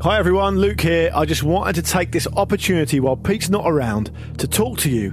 Hi everyone, Luke here. I just wanted to take this opportunity while Pete's not around to talk to you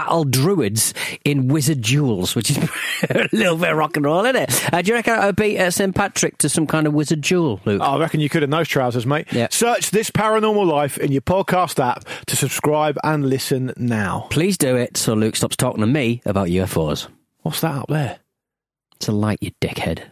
battle druids in wizard duels, which is a little bit rock and roll, isn't it? Uh, do you reckon I would beat uh, St Patrick to some kind of wizard duel, Luke? I reckon you could in those trousers, mate. Yeah. Search this paranormal life in your podcast app to subscribe and listen now. Please do it so Luke stops talking to me about UFOs. What's that up there? It's a light, you dickhead.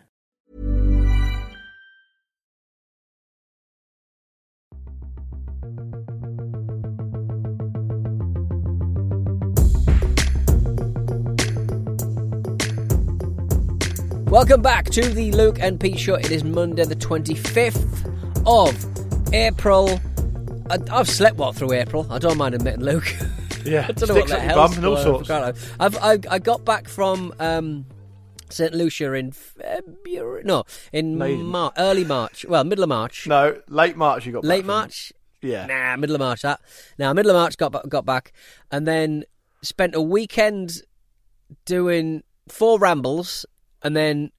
Welcome back to the Luke and Pete Show. It is Monday, the 25th of April. I, I've slept well through April. I don't mind admitting, Luke. Yeah, I don't know what the your and all sorts. I've, I, I got back from um, St Lucia in February. No, in. Mar- early March. Well, middle of March. No, late March you got back Late from- March. Yeah. Nah, middle of March. That. Now, middle of March got got back, and then spent a weekend doing four rambles, and then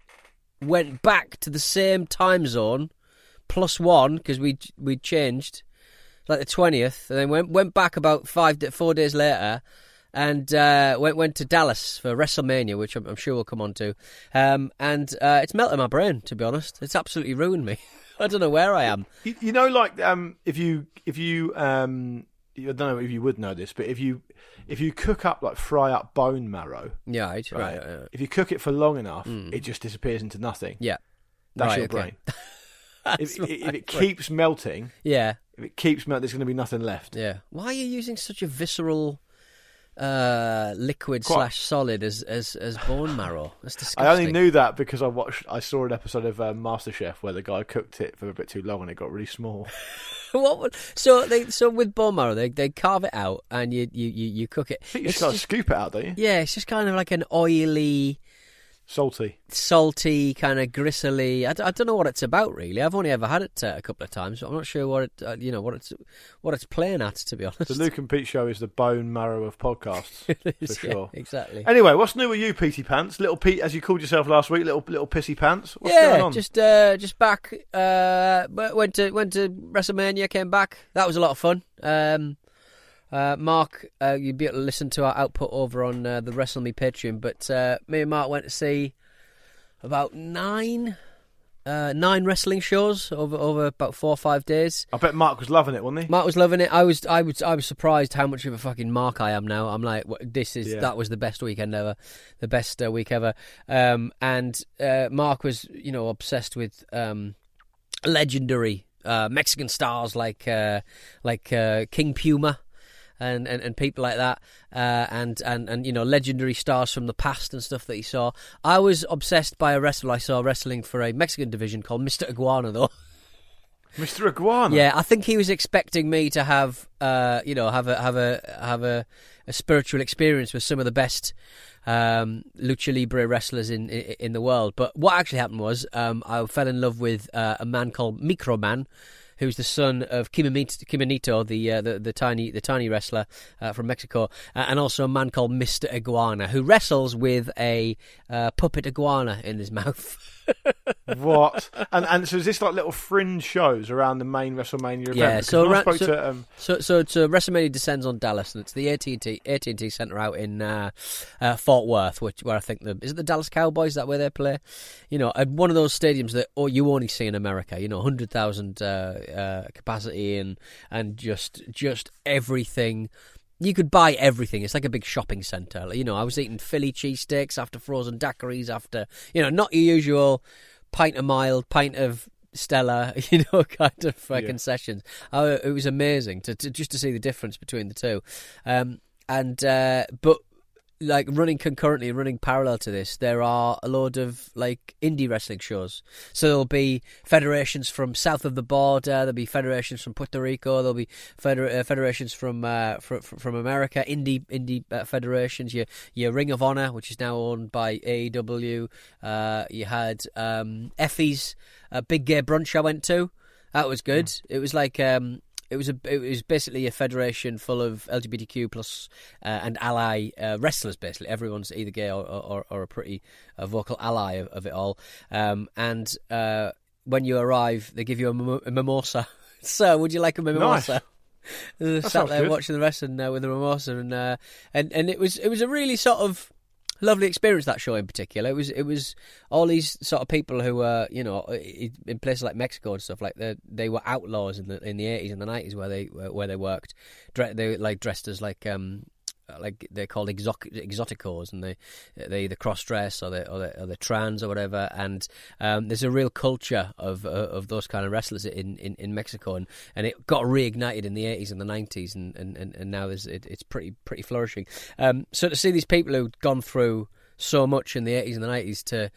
went back to the same time zone plus one because we we changed like the twentieth, and then went went back about five four days later, and uh, went went to Dallas for WrestleMania, which I'm, I'm sure we'll come on to. Um, and uh, it's melted my brain, to be honest. It's absolutely ruined me. I don't know where I am. You, you know, like um, if you if you um, I don't know if you would know this, but if you if you cook up like fry up bone marrow, Yeah, right, right? right, right. If you cook it for long enough, mm. it just disappears into nothing. yeah. That's your okay. brain. That's if, if, if it keeps melting, Yeah, if it keeps melting, there's going to be nothing left. yeah. Why are you using such a visceral uh, liquid Quite- slash solid as, as as bone marrow? That's disgusting. I only knew that because I watched. I saw an episode of um, MasterChef where the guy cooked it for a bit too long and it got really small. what would, so they so with bone marrow they they carve it out and you you you, you cook it. You just got to just- scoop it out, don't you? yeah, it's just kind of like an oily, Salty. salty, kind of gristly. I, d- I don't know what it's about really. I've only ever had it uh, a couple of times. So I'm not sure what it uh, you know what it's what it's playing at to be honest. The Luke and Pete show is the bone marrow of podcasts, is, for yeah, sure. exactly. Anyway, what's new with you, Petey Pants? Little Pete, as you called yourself last week, little little pissy pants. What's yeah, going on? just uh, just back. Uh, went to went to WrestleMania, came back. That was a lot of fun. Um, uh, Mark, uh, you'd be able to listen to our output over on uh, the Wrestle Me Patreon. But uh, me and Mark went to see about nine uh, nine wrestling shows over over about four or five days. I bet Mark was loving it, wasn't he? Mark was loving it. I was, I was, I was surprised how much of a fucking mark I am now. I'm like, this is Yeah. that was the best weekend ever, the best uh, week ever. Um, and uh, Mark was, you know, obsessed with um, legendary uh, Mexican stars like uh, like uh, King Puma. And, and, and people like that, uh, and, and, and you know legendary stars from the past and stuff that he saw. I was obsessed by a wrestler I saw wrestling for a Mexican division called Mister Iguana, though. Mr. Iguana. Yeah, I think he was expecting me to have, uh, you know, have a have a have a, a spiritual experience with some of the best um, lucha libre wrestlers in, in in the world. But what actually happened was, um, I fell in love with uh, a man called Microman. Who's the son of Kemonito, the, uh, the the tiny the tiny wrestler uh, from Mexico, uh, and also a man called Mister Iguana, who wrestles with a uh, puppet iguana in his mouth. What? And and so is this like little fringe shows around the main WrestleMania event? Yeah, so spoke so- to um, So, so, so WrestleMania descends on Dallas, and it's the AT and T AT and T Center out in uh, uh, Fort Worth, which where I think the is it the Dallas Cowboys that where they play? You know, and one of those stadiums that oh, you only see in America. You know, hundred thousand uh, uh, capacity and and just just everything. You could buy everything. It's like a big shopping centre. You know, I was eating Philly cheesesteaks after frozen daiquiris after you know not your usual pint of mild, pint of Stella, you know, kind of uh, Yeah. concessions. Oh, it was amazing to, to just to see the difference between the two. Um, and uh, but like running concurrently, running parallel to this, there are a load of like indie wrestling shows. So there'll be federations from south of the border. There'll be federations from Puerto Rico. There'll be feder- uh, federations from uh, fr- fr- from America. Indie indie uh, federations. Your your Ring of Honor, which is now owned by AEW. Uh, you had um, Effy's uh, big gay brunch I went to. That was good. It was like um, it was a it was basically a federation full of LGBTQ plus uh, and ally uh, wrestlers. Basically, everyone's either gay or or, or a pretty uh, vocal ally of, of it all. Um, and uh, when you arrive, they give you a, mimo- a mimosa. so, would you like a mimosa? Uh, sat there good. watching the wrestling uh, with a mimosa, and uh, and and it was it was a really sort of lovely experience that show in particular. It was it was all these sort of people who were you know in places like Mexico and stuff like they they were outlaws in the in the eighties and the nineties where they where they worked. Dre- They like dressed as like um like they're called exotic, exoticos and they they either cross dress or they or they or they're trans or whatever and um, there's a real culture of uh, of those kind of wrestlers in, in, in Mexico and, and it got reignited in the 80s and the 90s and and, and, now it, it's pretty pretty flourishing. Um, so to see these people who've gone through so much in the 80s and the 90s to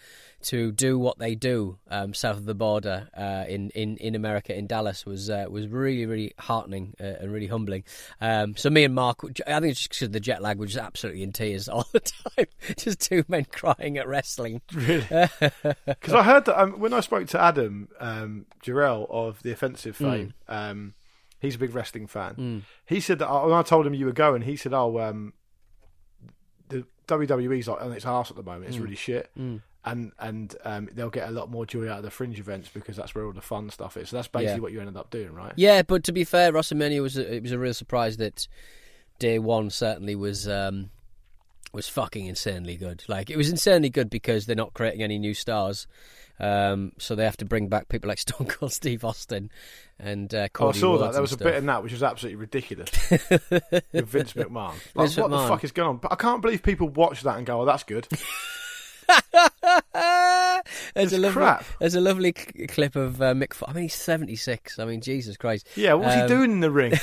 to do what they do um, south of the border uh, in, in, in America in Dallas was uh, was really really heartening uh, and really humbling. Um, so me and Mark, I think it's just because of the jet lag, we're just absolutely in tears all the time. just two men crying at wrestling. Really? Because I heard that um, when I spoke to Adam um, Jarrell of the Offensive fame, um, he's a big wrestling fan. He said that when I told him you were going, he said, "Oh, um, WWE's like on its arse at the moment. It's really shit." And and um, they'll get a lot more joy out of the fringe events because that's where all the fun stuff is. So that's basically Yeah. what you ended up doing, right? Yeah, but to be fair, WrestleMania was a, it was a real surprise that day one certainly was um, was fucking insanely good. Like it was insanely good because they're not creating any new stars, um, so they have to bring back people like Stone Cold Steve Austin and uh, Oh, I saw Rhodes that. There was a stuff. bit in that which was absolutely ridiculous. With Vince McMahon. Like, Vince what McMahon. the fuck is going on? But I can't believe people watch that and go, "Oh, that's good." there's a It's lovely, crap. there's a lovely cl- clip of uh, Mick. I mean, he's seventy six. I mean, Jesus Christ. Yeah, what's he Um, doing in the ring?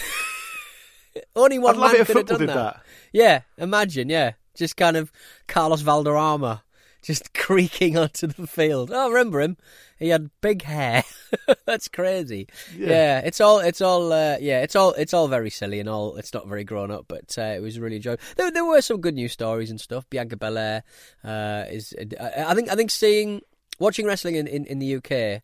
Only one I'd love man it if could have done did that. that. Yeah, imagine. Yeah, just kind of Carlos Valderrama just creaking onto the field. Oh, remember him? He had big hair. That's crazy. Yeah. Yeah. it's all, it's all, uh, yeah, it's all, it's all very silly and all. It's not very grown up, but uh, it was really enjoyable. There, there were some good news stories and stuff. Bianca Belair uh, is. I I think, I think seeing, watching wrestling in, in, in the UK.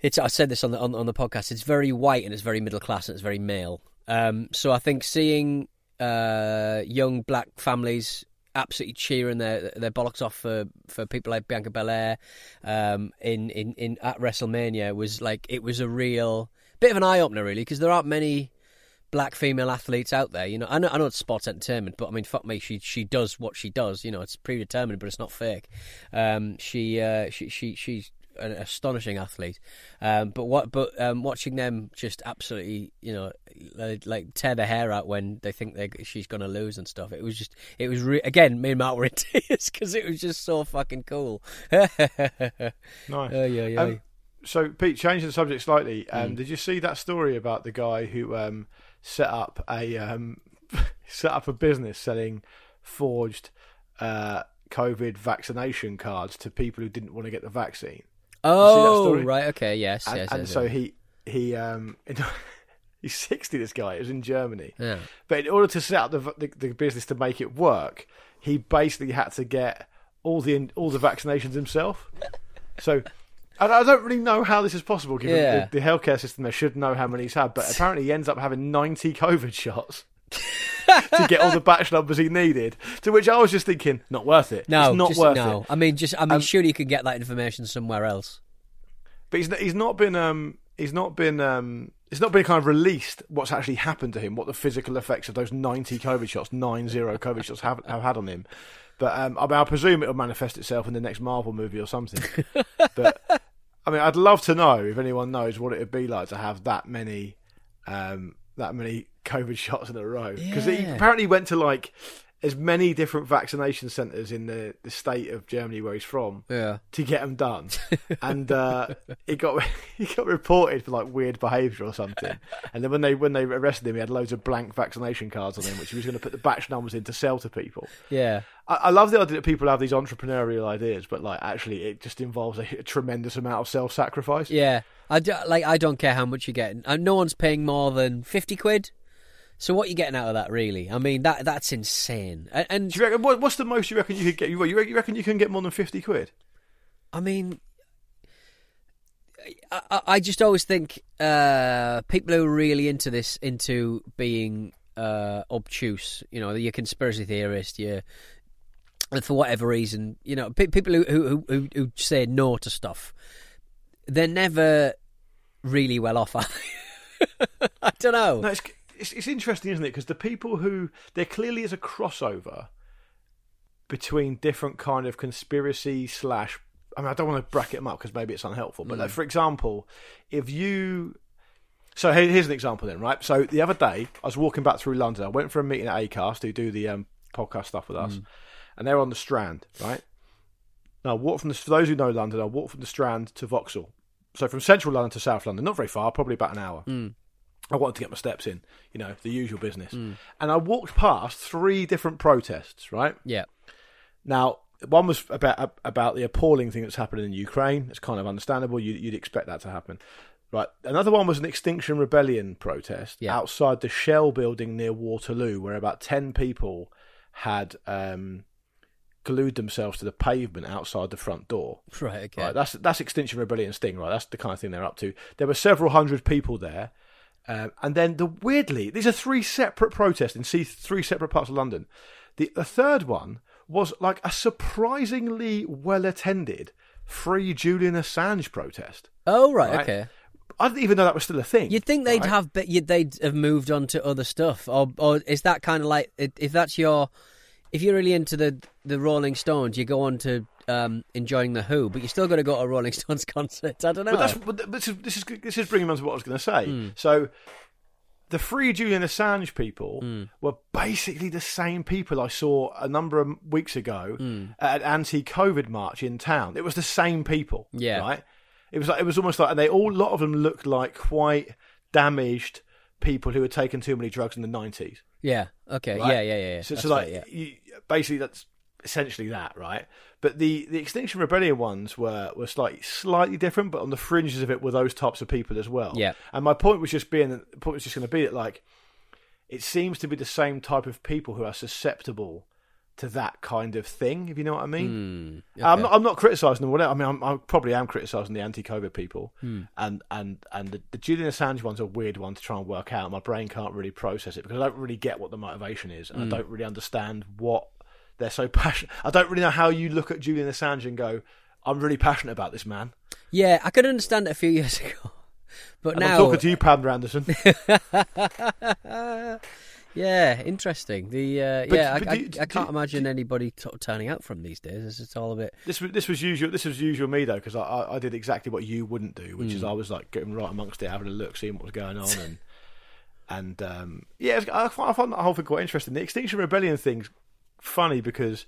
It's. I said this on the on, on the podcast. It's very white and it's very middle class and it's very male. Um, so I think seeing uh, young black families absolutely cheering their their bollocks off for, for people like Bianca Belair um, in, in in at WrestleMania was like it was a real bit of an eye opener really because there aren't many black female athletes out there. You know, I know I know it's sports entertainment, but I mean, fuck me, she she does what she does. You know, it's predetermined, but it's not fake. Um, she uh, she she she's an astonishing athlete. Um, but what but um, watching them just absolutely, you know, like, like tear their hair out when they think they she's going to lose and stuff. It was just it was re- again me and Matt were in tears because it was just so fucking cool. Nice. Oh yeah, yeah. Um, so, Pete, changing the subject slightly, um, did you see that story about the guy who um, set up a um, set up a business selling forged uh, COVID vaccination cards to people who didn't want to get the vaccine? Oh right, okay, yes, And, yes, and yes, so yes. he he um, he's sixty. This guy it was in Germany, yeah. but in order to set up the, the the business to make it work, he basically had to get all the all the vaccinations himself. So. I I don't really know how this is possible, given Yeah. the, the healthcare system there should know how many he's had, but apparently he ends up having 90 COVID shots. to get all the batch numbers he needed. To which I was just thinking, not worth it. No, it's not just, worth no. it. I mean, just I mean, Um, surely you could get that information somewhere else. But he's he's not been um he's not been um it's not been kind of released what's actually happened to him, what the physical effects of those ninety COVID shots, nine zero COVID shots have have had on him. But um, I, mean, I presume it'll manifest itself in the next Marvel movie or something. but I mean, I'd love to know if anyone knows what it would be like to have that many um, that many COVID shots in a row because he apparently went to like as many different vaccination centres in the, the state of Germany where he's from Yeah. to get them done, and uh, he got he got reported for like weird behaviour or something. And then when they when they arrested him, he had loads of blank vaccination cards on him, which he was going to put the batch numbers in to sell to people. Yeah. I, I love the idea that people have these entrepreneurial ideas, but like actually, it just involves a, a tremendous amount of self sacrifice. Yeah. I do, like. I don't care how much you're getting. No one's paying more than fifty quid. So what are you getting out of that, really? I mean, that that's insane. And, and Do you reckon, what, what's the most you reckon you could get? You, you reckon- you can get more than fifty quid? I mean, I, I- just always think uh, people who are really into this, into being uh, obtuse, you know, you're a conspiracy theorist, you and for whatever reason, you know, pe- people who, who who who say no to stuff, they're never really well off. I don't know. No, it's, it's interesting, isn't it? Because the people who there clearly is a crossover between different kind of conspiracy slash. I mean, I don't want to bracket them up because maybe it's unhelpful. But like, mm. for example, if you so here's an example then, right? So the other day, I was walking back through London. I went for a meeting at Acast who do the um, podcast stuff with us, mm. and they're on the Strand, right? Now, I walk from the, for those who know London, I walk from the Strand to Vauxhall. So from central London to South London, not very far, probably about an hour. Mm. I wanted to get my steps in, you know, the usual business. And I walked past three different protests, right? Yeah, Now, one was about about the appalling thing that's happening in Ukraine. It's kind of understandable. You, you'd expect that to happen. Right. Another one was an Extinction Rebellion protest Yeah. outside the Shell building near Waterloo, where about 10 people had um, glued themselves to the pavement outside the front door. right. Okay. Right, that's that's Extinction Rebellion Sting, right? That's the kind of thing they're up to. There were several hundred people there, um, and then the weirdly, these are three separate protests in see three separate parts of London. The the third one was like a surprisingly well attended free Julian Assange protest. oh, right. right. Okay. I didn't even know that was still a thing. You'd think they'd right? have, but they'd have moved on to other stuff, or or is that kind of like if if that's your, if you're really into the the Rolling Stones, you go on to um, enjoying the Who, but you still got to go to a Rolling Stones concert. I don't know. But that's but this is this is this is bringing me on to what I was going to say. Hmm. So, the free Julian Assange people Hmm. were basically the same people I saw a number of weeks ago Hmm. at an anti-COVID march in town. It was the same people. Yeah. right. It was like it was almost like, and they all a lot of them looked like quite damaged people who had taken too many drugs in the nineties. yeah. Okay. Right? Yeah. Yeah. Yeah. yeah. So, so like, right, yeah. you, basically, that's essentially that, right? But the, the Extinction Rebellion ones were were slightly slightly different, but on the fringes of it were those types of people as well. Yeah. And my point was just being the point was just going to be that like it seems to be the same type of people who are susceptible to that kind of thing. If you know what I mean. Hmm, I'm not. I'm not criticising them. Whatever. I mean, I'm, I probably am criticising the anti-COVID people, Hmm. and and and the, the Julian Assange one's a weird one to try and work out. My brain can't really process it because I don't really get what the motivation is, and Hmm. I don't really understand what they're so passionate. I don't really know how you look at Julian Assange and go, "I'm really passionate about this man." Yeah, I could understand it a few years ago, but And now I'm talking to you, Pamela Anderson. Yeah, interesting. The uh, But- yeah, but I, do- I, do- I can't do- imagine anybody of turning out from these days. It's all a bit. this was this was usual. This was usual me though, because I, I did exactly what you wouldn't do, which Hmm. is I was like getting right amongst it, having a look, seeing what was going on, and and um, yeah, I find, I find that whole thing quite interesting. The Extinction Rebellion thing's funny because,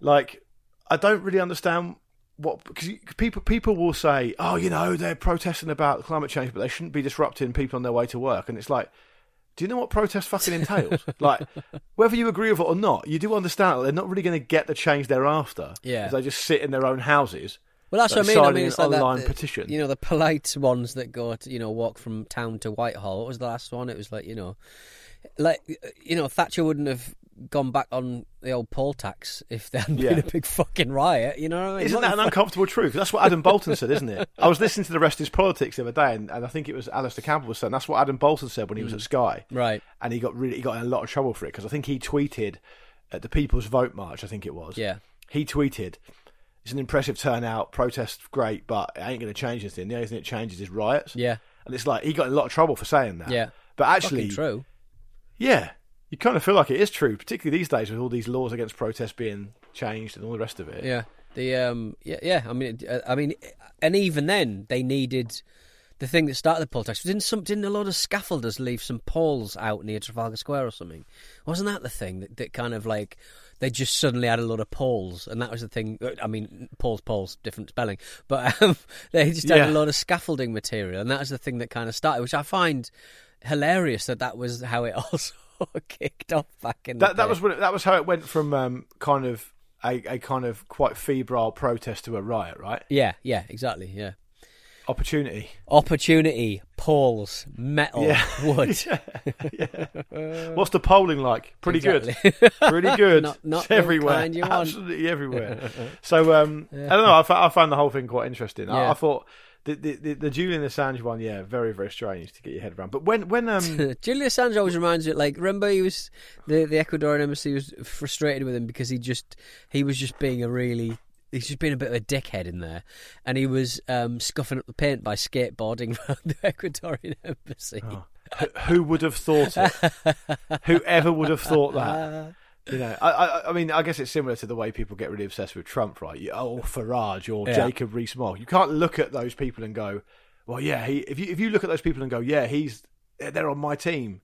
like, I don't really understand what because people people will say, oh, you know, they're protesting about climate change, but they shouldn't be disrupting people on their way to work, and it's like. Do you know what protest fucking entails? like, whether you agree with it or not, you do understand that they're not really going to get the change they're after. Yeah. they just sit in their own houses. Well, that's what I mean. I mean, an it's like that, online uh, petition. You know, the polite ones that go to you know walk from town to Whitehall. What was the last one? It was like you know, like you know, Thatcher wouldn't have gone back on the old poll tax if there hadn't Yeah. been a big fucking riot. You know what I mean? Isn't What that an fuck- uncomfortable truth? That's what Adam Boulton said, isn't it? I was listening to the rest of his politics the other day, and, and I think it was Alastair Campbell was saying that's what Adam Boulton said when he was Mm. at Sky, Right. and he got really he got in a lot of trouble for it because I think he tweeted at the People's Vote March, I think it was. Yeah. He tweeted, "It's an impressive turnout, protest great, but it ain't going to change anything. The only thing that changes is riots." Yeah. And it's like he got in a lot of trouble for saying that. Yeah. But actually, Fucking true. yeah, you kind of feel like it is true, particularly these days with all these laws against protest being changed and all the rest of it. Yeah. The um. Yeah. Yeah. I mean. uh, I mean. And even then, they needed the thing that started the poll tax. Didn't some? Didn't a lot of scaffolders leave some poles out near Trafalgar Square or something? Wasn't that the thing that, that kind of like they just suddenly had a lot of poles, and that was the thing. uh, I mean, poles, poles, different spelling, but um, they just had Yeah. a lot of scaffolding material, and that was the thing that kind of started, which I find hilarious that that was how it also kicked off back in That that was when it, that was how it went from um, kind of a, a kind of quite febrile protest to a riot, right? yeah, yeah, exactly, yeah. Opportunity. Opportunity, poles, metal, Yeah. wood. What's the polling like? Pretty Exactly. good. Pretty good. Not- not everywhere. kind you want. Absolutely everywhere. so um, I don't know. I, I found the whole thing quite interesting. I, I thought the, the the the Julian Assange one, yeah, very very strange to get your head around. But when when um, Julian Assange always reminds you, like, remember he was the the Ecuadorian embassy was frustrated with him because he just he was just being a really he's just being a bit of a dickhead in there, and he was um, scuffing up the paint by skateboarding around the Ecuadorian embassy. who- who would have thought it? Whoever would have thought that? You know, I, I, I mean, I guess it's similar to the way people get really obsessed with Trump, right? You, oh, Farage or Yeah. Jacob Rees-Mogg. You can't look at those people and go, "Well, yeah." He, if you if you look at those people and go, "Yeah, he's they're on my team,"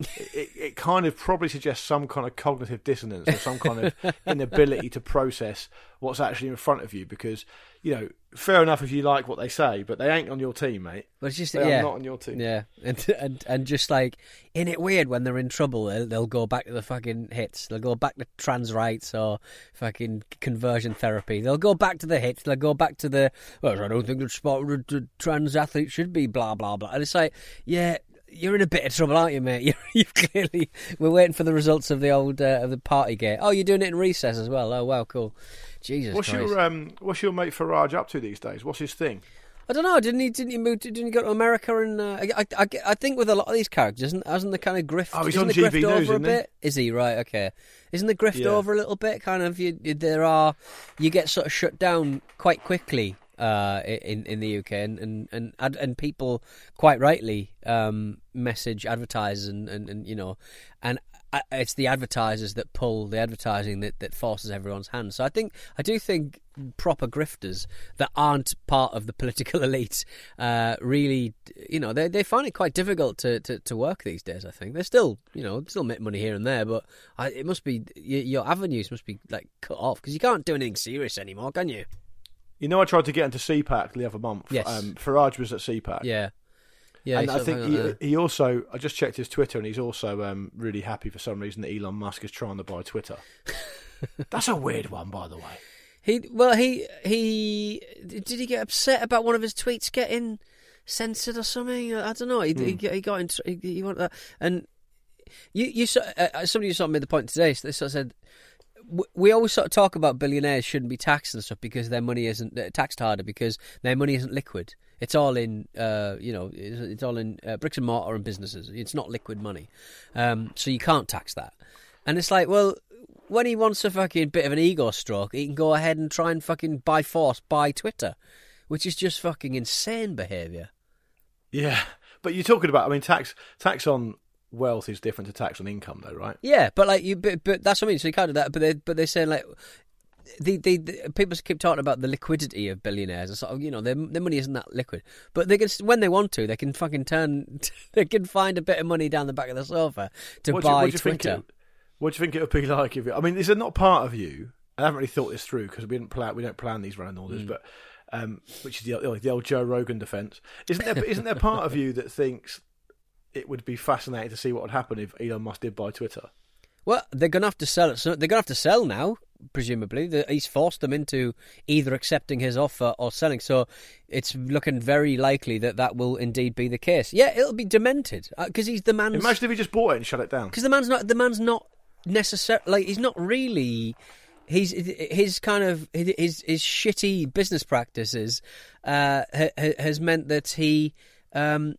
it, it, it kind of probably suggests some kind of cognitive dissonance or some kind of inability to process what's actually in front of you. Because you know, fair enough if you like what they say, but they ain't on your team, mate. But it's just They yeah, not on your team. Yeah, and and and just like, in it weird when they're in trouble, they'll, they'll go back to the fucking hits. They'll go back to trans rights or fucking conversion therapy. They'll go back to the hits. They'll go back to the. Well, I don't think that sport the trans athletes should be blah blah blah. And it's like, yeah. You're in a bit of trouble, aren't you, mate? You're, you've clearly. We're waiting for the results of the old uh, of the party gate. Oh, you're doing it in recess as well. Oh, wow, cool. Jesus What's Christ. your um, what's your mate Farage up to these days? What's his thing? I don't know. Didn't he? Didn't he move? To, didn't he go to America? And uh, I, I, I think with a lot of these characters, isn't hasn't the kind of grift? Oh, he's isn't on the grift GB over News, a isn't he? bit? Is he right? Okay. Isn't the grift Yeah. over a little bit? Kind of. You, you- there are. You get sort of shut down quite quickly uh, in in the UK, and and and, and people quite rightly um, message advertisers, and, and, and you know, and. It's the advertisers that pull the advertising that, that forces everyone's hand. So I think I do think proper grifters that aren't part of the political elite uh, really, you know, they they find it quite difficult to, to, to work these days. I think they're still, you know, still make money here and there, but I, it must be your avenues must be like cut off because you can't do anything serious anymore, can you? You know, I tried to get into CPAC the other month. Yes. Um, Farage was at CPAC. Yeah, yeah. and I think he, he also, I just checked his Twitter, and he's also um, really happy for some reason that Elon Musk is trying to buy Twitter. That's a weird one, by the way. He well he he did he get upset about one of his tweets getting censored or something? I don't know. He he, he got in. He, he wanted that, and you you uh, uh, somebody sort of made the point today. So they sort of said we always sort of talk about billionaires shouldn't be taxed and stuff because their money isn't uh, taxed harder because their money isn't liquid. It's all in, uh, you know, it's, it's all in uh, bricks and mortar and businesses. It's not liquid money, um, so you can't tax that. And it's like, well, when he wants a fucking bit of an ego stroke, he can go ahead and try and fucking by force buy Twitter, which is just fucking insane behaviour. Yeah, but you're talking about. I mean, tax tax on wealth is different to tax on income, though, right? Yeah, but like you, but, but that's what I mean. So you can't do that. But they, but they're saying like. The, the, the people keep talking about the liquidity of billionaires. It's sort of, you know, their their money isn't that liquid, but they can when they want to, they can fucking turn, they can find a bit of money down the back of the sofa to What do you- buy what think Twitter. it- what do you think it would be like if? You, I mean, is it not part of you? I haven't really thought this through because we didn't plan. We don't plan these running orders, Mm. but um, which is the, the old Joe Rogan defense. Isn't there? isn't there part of you that thinks it would be fascinating to see what would happen if Elon Musk did buy Twitter? Well, they're going to have to sell it. So they're going to have to sell now, presumably. He's forced them into either accepting his offer or selling. So it's looking very likely that that will indeed be the case. Yeah, it'll be demented because he's the man. Imagine if he just bought it and shut it down. because the man's not the man's not necessarily like he's not really. He's his kind of his his shitty business practices uh, ha, has meant that he um,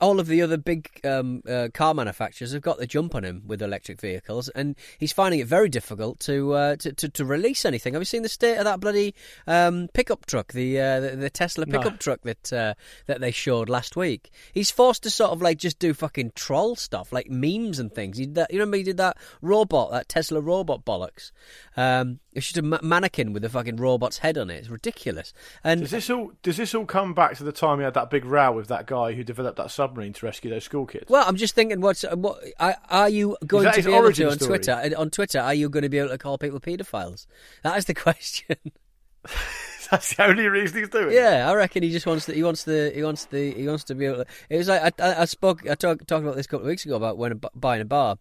all of the other big um, uh, car manufacturers have got the jump on him with electric vehicles, and he's finding it very difficult to uh, to, to, to, release anything. Have you seen the state of that bloody um, pickup truck, the, uh, the, the Tesla pickup no. truck that uh, that they showed last week? He's forced to sort of like just do fucking troll stuff, like memes and things. He, that, you remember he did that robot, that Tesla robot bollocks. Um, it's just a ma- mannequin with a fucking robot's head on it. It's ridiculous. And does this all does this all come back to the time he had that big row with that guy who developed that submarine to rescue those school kids? Well, I'm just thinking, what's what are you going to be able to on Twitter? Uh, on Twitter, are you going to be able to call people paedophiles? That is the question. That's the only reason he's doing. Yeah, I reckon he just wants to. He wants the. He wants the. He wants to be able. to... It was like I, I, I spoke. I talk, talked about this a couple of weeks ago about when buying a bar,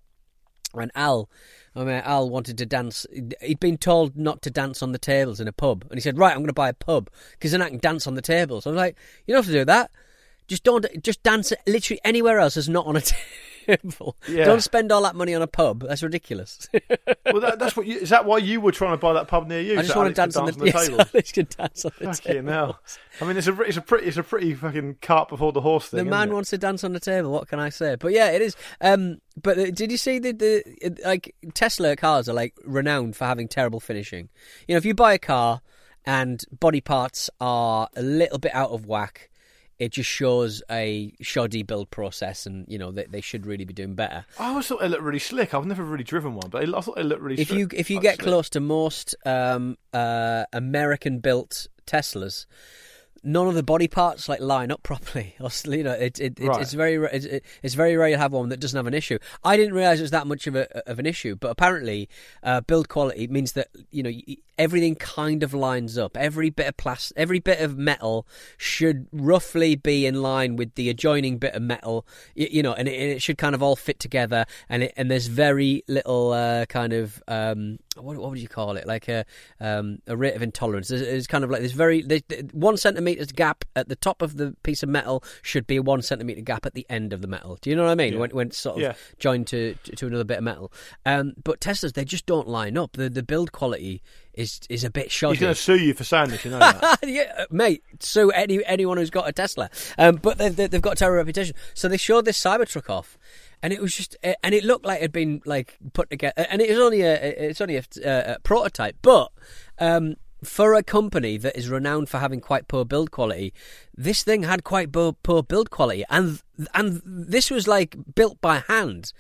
and Al I mean, Al wanted to dance. He'd been told not to dance on the tables in a pub, and he said, "Right, I'm going to buy a pub because then I can dance on the tables." I was like, "You don't have to do that. Just don't. Just dance literally anywhere else as not on a table. Yeah. Don't spend all that money on a pub. That's ridiculous." well, that, that's what. You, is that why you were trying to buy that pub near you? I just want to dance, on the, on the yes. Alex can dance on the fucking tables. I mean, it's a it's a pretty it's a pretty fucking cart before the horse thing. The man wants to dance on the table. What can I say? But yeah, it is. Um, but uh, did you see the the like Tesla cars are like renowned for having terrible finishing. You know, if you buy a car and body parts are a little bit out of whack, it just shows a shoddy build process, and you know they, they should really be doing better. I always thought they looked really slick. I've never really driven one, but I thought they looked really. If you if you get slick. close to most um, uh, American built Teslas, none of the body parts like line up properly. Or, you know, it, it, right. it's very it, it's very rare to have one that doesn't have an issue. I didn't realize it was that much of a of an issue, but apparently, uh, build quality means that you know everything kind of lines up. Every bit of plastic, every bit of metal should roughly be in line with the adjoining bit of metal. You, you know, and it, it, should kind of all fit together. And it, and there's very little uh, kind of um, what, what would you call it? Like a um, a rate of intolerance. It's kind of like this very one centimeters gap at the top of the piece of metal should be a one centimeter gap at the end of the metal. Do you know what I mean? Yeah. When when it's sort of yeah. joined to to another bit of metal. Um, but Teslas they just don't line up. The the build quality is is a bit shoddy. He's going to sue you for saying this, you know that. yeah, mate, sue any anyone who's got a Tesla. Um, but they've, they've got a terrible reputation. So they showed this Cybertruck off, and it was just, eh, and it looked like it had been like put together, eh, and it was only a, eh, it's only a, a, a prototype, but. Um, for a company that is renowned for having quite poor build quality, this thing had quite poor, poor build quality, and and this was like built by hand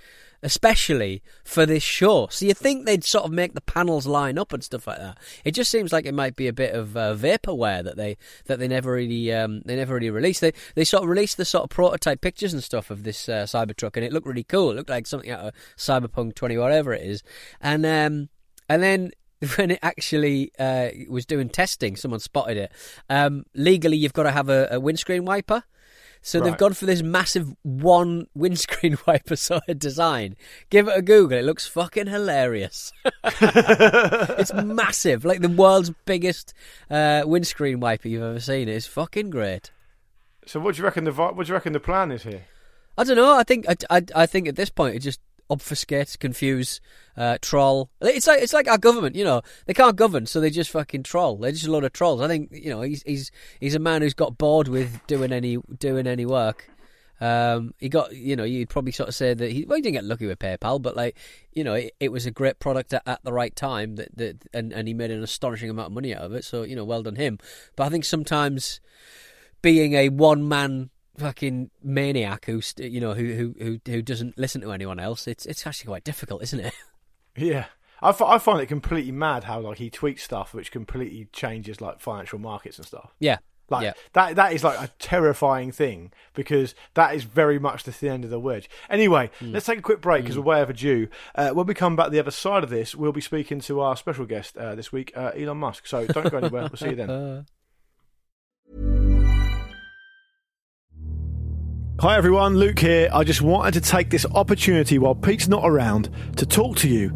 especially for this show. So you think they'd sort of make the panels line up and stuff like that. It just seems like it might be a bit of uh, vaporware that they that they never really um, they never really released. They they sort of released the sort of prototype pictures and stuff of this uh, Cybertruck, and it looked really cool. It looked like something out of Cyberpunk twenty whatever it is, and um, and then when it actually uh, was doing testing, someone spotted it. Um, legally, you've got to have a, a windscreen wiper. So right. they've gone for this massive one windscreen wiper sort of design. Give it a Google. It looks fucking hilarious. it's massive, like the world's biggest uh, windscreen wiper you've ever seen. It's fucking great. So what do you reckon the what do you reckon the plan is here? I don't know. I think I, I, I think at this point it just obfuscate, confuse, uh, troll. It's like it's like our government, you know. They can't govern, so they just fucking troll. They're just a lot of trolls. I think you know he's he's he's a man who's got bored with doing any doing any work. Um, he got, you know, you'd probably sort of say that he, well, he didn't get lucky with PayPal, but like, you know, it, it was a great product at, at, the right time that, that, and, and he made an astonishing amount of money out of it. So, you know, well done him. But I think sometimes being a one man fucking maniac who's you know who who who doesn't listen to anyone else. It's it's actually quite difficult, isn't it? Yeah. I, f- I find it completely mad how like he tweets stuff which completely changes like financial markets and stuff. Yeah, like yeah. that that is like a terrifying thing because that is very much the thin end of the wedge. Anyway, mm. let's take a quick break because mm. we're way overdue. Uh, when we come back the other side of this, we'll be speaking to our special guest uh, this week, uh, Elon Musk. So don't go anywhere. we'll see you then. Hi everyone, Luke here. I just wanted to take this opportunity while Pete's not around to talk to you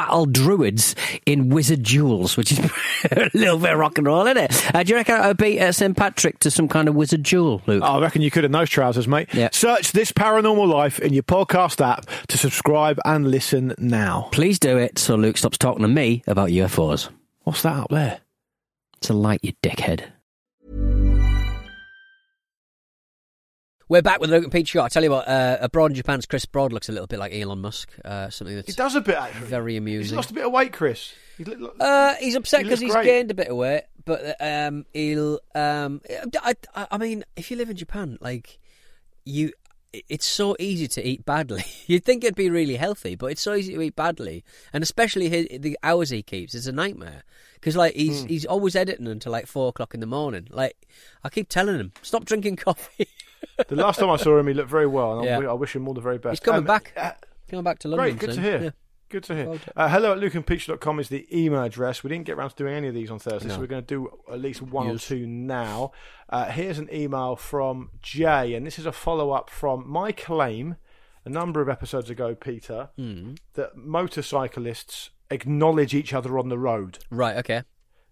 battle druids in wizard duels, which is a little bit of rock and roll, isn't it? Uh, do you reckon I would beat uh, St Patrick to some kind of wizard duel, Luke? I reckon you could in those trousers, mate. Yeah. Search this paranormal life in your podcast app to subscribe and listen now. Please do it so Luke stops talking to me about UFOs. What's that up there? It's a light, you dickhead. We're back with Luke and Pete. I tell you what, uh, abroad in Japan's Chris Broad looks a little bit like Elon Musk. Uh, something He does a bit actually. very amusing. He's lost a bit of weight, Chris. He's li- look- Uh, he's upset because looks he's great. gained a bit of weight, but um, he'll. Um, I, I, I mean, if you live in Japan, like you, it's so easy to eat badly. You'd think it'd be really healthy, but it's so easy to eat badly, and especially his, the hours he keeps is a nightmare. Because like he's he's always editing until like four o'clock in the morning. Like I keep telling him, stop drinking coffee. the last time I saw him, he looked very well, and I Yeah. I wish him all the very best. he's coming Um, back, uh, coming back to London. Great, good to hear. Yeah. Good to hear. Well. Uh, hello at lukeandpeteshow.com is the email address. We didn't get around to doing any of these on Thursday, No. so we're going to do at least one Yes. or two now. Uh, here's an email from Jay, and this is a follow up from my claim a number of episodes ago, Peter, Hmm. that motorcyclists acknowledge each other on the road. Right. Okay.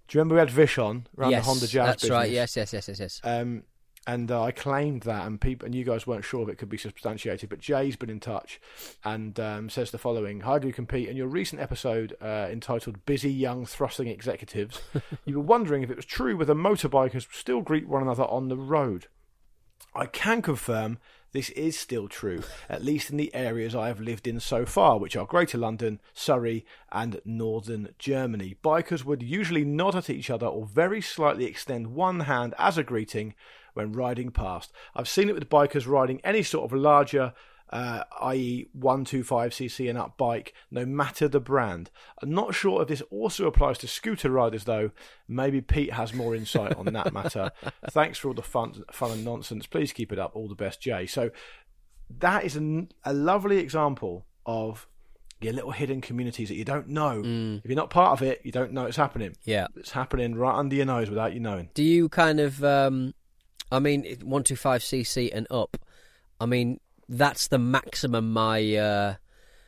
Do you remember we had Vish on around yes, the Honda Jazz that's business? right. Yes. Yes. Yes. Yes. Yes. Um, and uh, I claimed that, and people and you guys weren't sure if it could be substantiated. But Jay's been in touch and um, says the following: Hi, do compete. In your recent episode uh, entitled "Busy Young Thrusting Executives," you were wondering if it was true whether motorbikers still greet one another on the road. I can confirm this is still true, at least in the areas I have lived in so far, which are Greater London, Surrey, and Northern Germany. Bikers would usually nod at each other or very slightly extend one hand as a greeting when riding past. I've seen it with bikers riding any sort of larger uh, i.e., 125cc and up bike, no matter the brand. I'm not sure if this also applies to scooter riders, though. Maybe Pete has more insight on that matter. Thanks for all the fun, fun and nonsense. Please keep it up. All the best, Jay. So that is a, a lovely example of your little hidden communities that you don't know. If you're not part of it, you don't know it's happening. Yeah. It's happening right under your nose without you knowing. Do you kind of, um, I mean, one two five cc and up? I mean, that's the maximum my uh,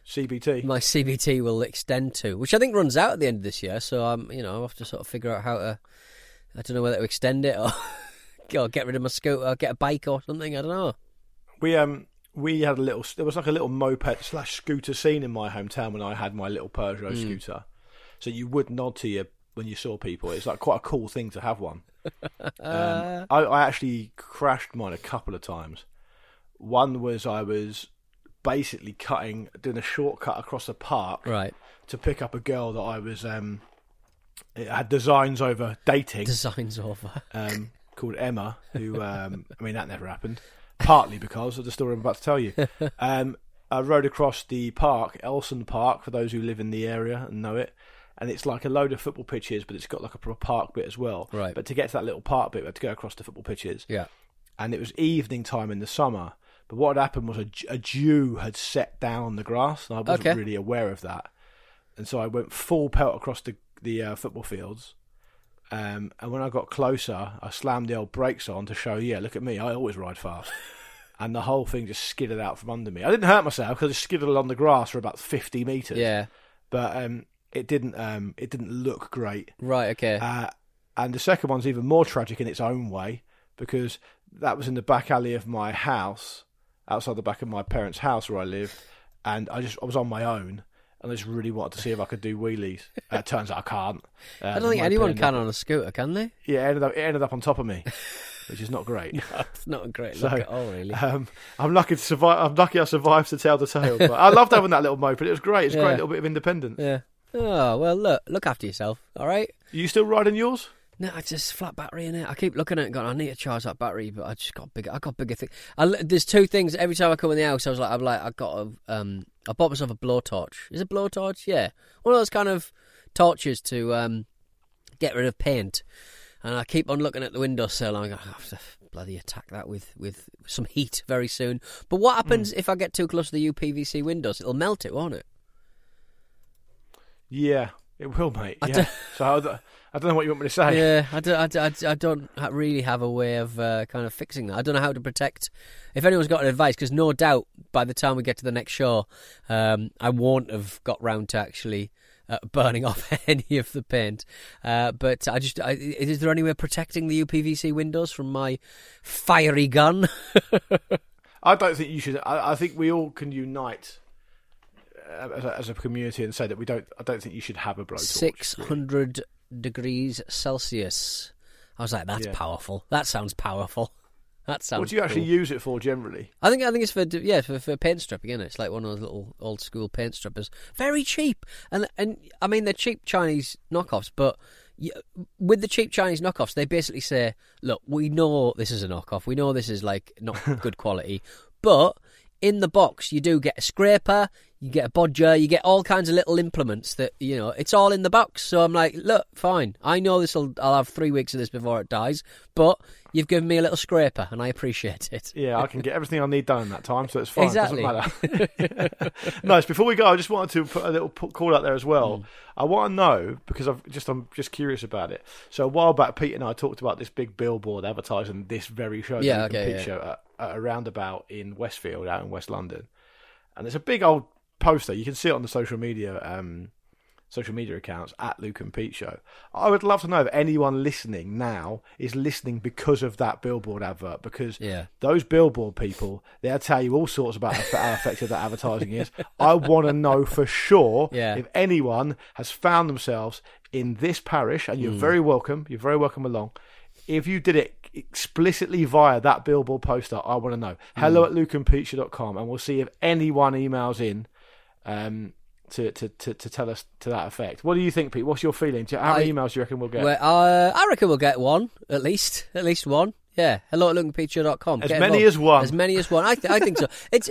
CBT. my CBT will extend to, which I think runs out at the end of this year. So I'm, you know, I have to sort of figure out how to. I don't know whether to extend it or, or get rid of my scooter, or get a bike or something. I don't know. We um we had a little. There was like a little moped slash scooter scene in my hometown when I had my little Peugeot scooter. So you would nod to you when you saw people. It's like quite a cool thing to have one. Um, I, I actually crashed mine a couple of times. One was I was basically cutting, doing a shortcut across a park Right, to pick up a girl that I was um it had designs over dating designs over. um, called Emma, who um, I mean that never happened. Partly because of the story I'm about to tell you. Um, I rode across the park, Elson Park, for those who live in the area and know it. And it's like a load of football pitches, but it's got like a proper park bit as well. Right. But to get to that little park bit, we had to go across the football pitches. Yeah. And it was evening time in the summer. But what had happened was a, a dew had set down on the grass, and I wasn't Okay. really aware of that. And so I went full pelt across the the uh, football fields. Um, and when I got closer, I slammed the old brakes on to show, yeah, look at me, I always ride fast. and the whole thing just skidded out from under me. I didn't hurt myself because I skidded along the grass for about fifty meters. Yeah. but um, it didn't. Um, it didn't look great. Right. Okay. Uh, and the second one's even more tragic in its own way because that was in the back alley of my house, outside the back of my parents' house where I lived, and I just I was on my own. And I just really wanted to see if I could do wheelies. Uh, it turns out I can't. Uh, I don't think anyone can on a scooter, can they? Yeah, it ended up, it ended up on top of me, which is not great. It's not a great So, look at all, really. Um, I'm lucky to survive. I'm lucky I survived to tell the tale. But I loved having that little moped. It was great. It's a Yeah. great little bit of independence. yeah. Oh well, look, look after yourself. All right. Are you still riding yours? No, it's just flat battery in it. I keep looking at it and going, I need to charge that battery, but I just got bigger. I got bigger things. There's two things. Every time I come in the house, I was like, I'm like, I got a, um, I bought myself a blowtorch. Is it blowtorch? Yeah, one of those kind of torches to um, get rid of paint. And I keep on looking at the windowsill. and I go, I have to bloody attack that with with some heat very soon. But what happens if I get too close to the UPVC windows? It'll melt it, won't it? Yeah, it will, mate. I yeah. don't- So I, don't- I don't know what you want me to say. Yeah, I don't, I, don't- I don't really have a way of uh, kind of fixing that. I don't know how to protect. If anyone's got advice, because no doubt by the time we get to the next show, um, I won't have got round to actually uh, burning off any of the paint. Uh, but I just, I, is there any way of protecting the UPVC windows from my fiery gun? I don't think you should. I, I think we all can unite as, a, as a community and say that we don't. I don't think you should have a blowtorch. Six hundred degrees Celsius. I was like, that's Yeah. powerful. That sounds powerful. That sounds. What do you actually use it for generally? I think I think it's for yeah for, for paint stripping. Isn't it? It's like one of those little old school paint strippers. Very cheap, and and I mean they're cheap Chinese knockoffs, but with the cheap Chinese knockoffs, they basically say, look, we know this is a knockoff. We know this is like not good quality, but in the box you do get a scraper, you get a bodger, you get all kinds of little implements that you know it's all in the box. So I'm like, look, fine. I know this will. I'll have three weeks of this before it dies, but you've given me a little scraper, and I appreciate it. Yeah, I can get everything I need done in that time, so it's fine. Exactly. Doesn't matter. nice. Before we go, I just wanted to put a little call out there as well. Mm. I want to know because I've just I'm just curious about it. So a while back, Pete and I talked about this big billboard advertising this very show, Yeah, okay, Pete yeah. show, at, at a roundabout in Westfield, out in West London, and there's a big old poster. You can see it on the social media. Um, social media accounts at Luke and Pete Show. I would love to know if anyone listening now is listening because of that billboard advert. Because Yeah. those billboard people, they'll tell you all sorts about how effective that advertising is. I want to know for sure Yeah. if anyone has found themselves in this parish, and you're very welcome. You're very welcome along. If you did it explicitly via that billboard poster, I want to know. Hello at lukeandpeteshow.com, and we'll see if anyone emails in. Um, to, to, to, to tell us to that effect. What do you think, Pete? What's your feeling? How many I- emails do you reckon we'll get? Well, uh, I reckon we'll get one at least, at least one. Yeah, hello at lukeandpeteshow.com. As Get many as one. As many as one. I, th- I think so. It's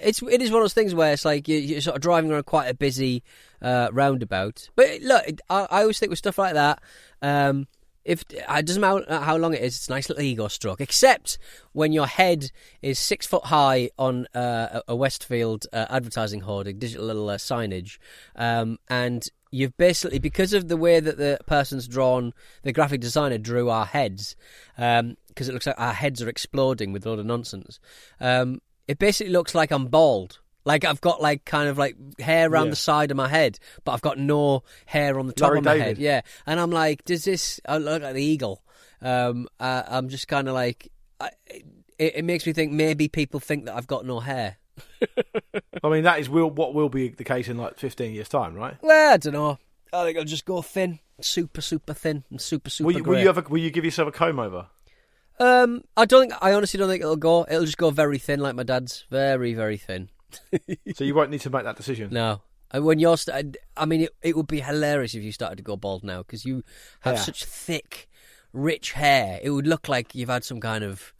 it's it is one of those things where it's like you, you're sort of driving around quite a busy uh, roundabout. But look, I, I always think with stuff like that, um, if it doesn't matter how long it is, it's a nice little ego stroke. Except when your head is six foot high on uh, a Westfield uh, advertising hoarding, digital little uh, signage, um, and you've basically because of the way that the person's drawn, the graphic designer drew our heads, because it looks like our heads are exploding with a lot of nonsense. Um, it basically looks like I'm bald. Like I've got like kind of like hair around Yeah. the side of my head, but I've got no hair on the top Larry of my David. head. Yeah, and I'm like, does this? I look like the eagle. Um, uh, I'm just kind of like, I, it, it makes me think maybe people think that I've got no hair. I mean, that is will, what will be the case in like 15 years' time, right? Well, I don't know. I think I'll just go thin, super, super thin, and super, super. Will you, will you ever? Will you give yourself a comb over? Um, I don't think. I honestly don't think it'll go. It'll just go very thin, like my dad's. Very, very thin. so you won't need to make that decision. No. And when you're, st- I mean, it, it would be hilarious if you started to go bald now because you have Yeah. such thick, rich hair. It would look like you've had some kind of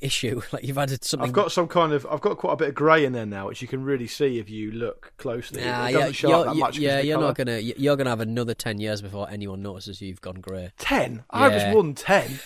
issue, like you've added something. I've got some kind of. I've got quite a bit of grey in there now, which you can really see if you look closely. Nah, it yeah, doesn't show you're, up that much. yeah, you're colour. not gonna. You're gonna have another ten years before anyone notices you've gone grey. ten. I Yeah. it's more than ten.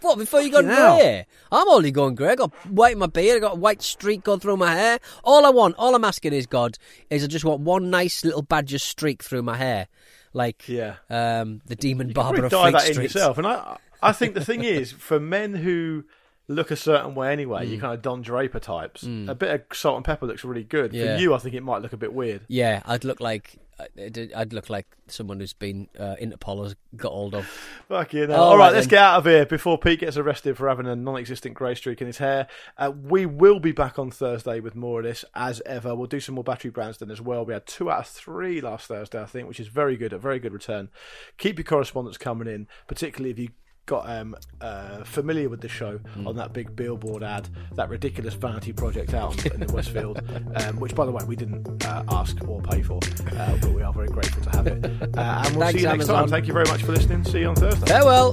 What before you hell. grey? I'm only going grey. I got white in my beard. I got a white streak going through my hair. All I want, all I'm asking is God, is I just want one nice little badger streak through my hair, like Yeah. um, the demon You barber of dye Fleet that in Street. yourself. And I, I think the thing is, for men who look a certain way anyway, Mm. you kind of Don Draper types. A bit of salt and pepper looks really good. Yeah. For you, I think it might look a bit weird. Yeah, I'd look like I'd, I'd look like someone who's been uh, Interpol has got hold of. Fuck you. All All right, right let's get out of here before Pete gets arrested for having a non-existent grey streak in his hair. Uh, we will be back on Thursday with more of this as ever. We'll do some more battery Branston as well. We had two out of three last Thursday, I think, which is very good. A very good return. Keep your correspondence coming in, particularly if you. Got um, uh, familiar with the show on that big billboard ad, that ridiculous vanity project out in the Westfield, um, which, by the way, we didn't uh, ask or pay for, uh, but we are very grateful to have it. Uh, and we'll Thanks, see you next time. Thank you very much for listening. See you on Thursday. Farewell.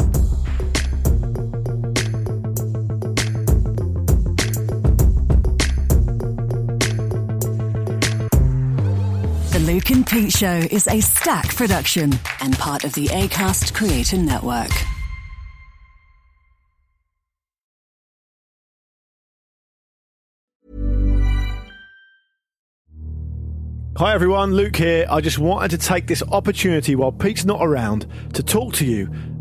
The Luke and Pete Show is an Acast production and part of the ACAST Creator Network. Hi everyone, Luke here. I just wanted to take this opportunity while Pete's not around to talk to you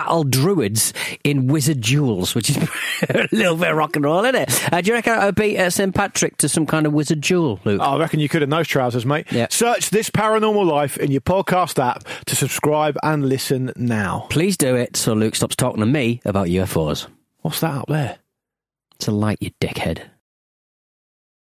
battle druids in wizard duels, which is a little bit rock and roll, isn't it? Uh, do you reckon I would beat uh, St Patrick to some kind of wizard duel, Luke? I reckon you could in those trousers, mate. Yeah. Search this paranormal life in your podcast app to subscribe and listen now. Please do it so Luke stops talking to me about UFOs. What's that up there? It's a light, you dickhead.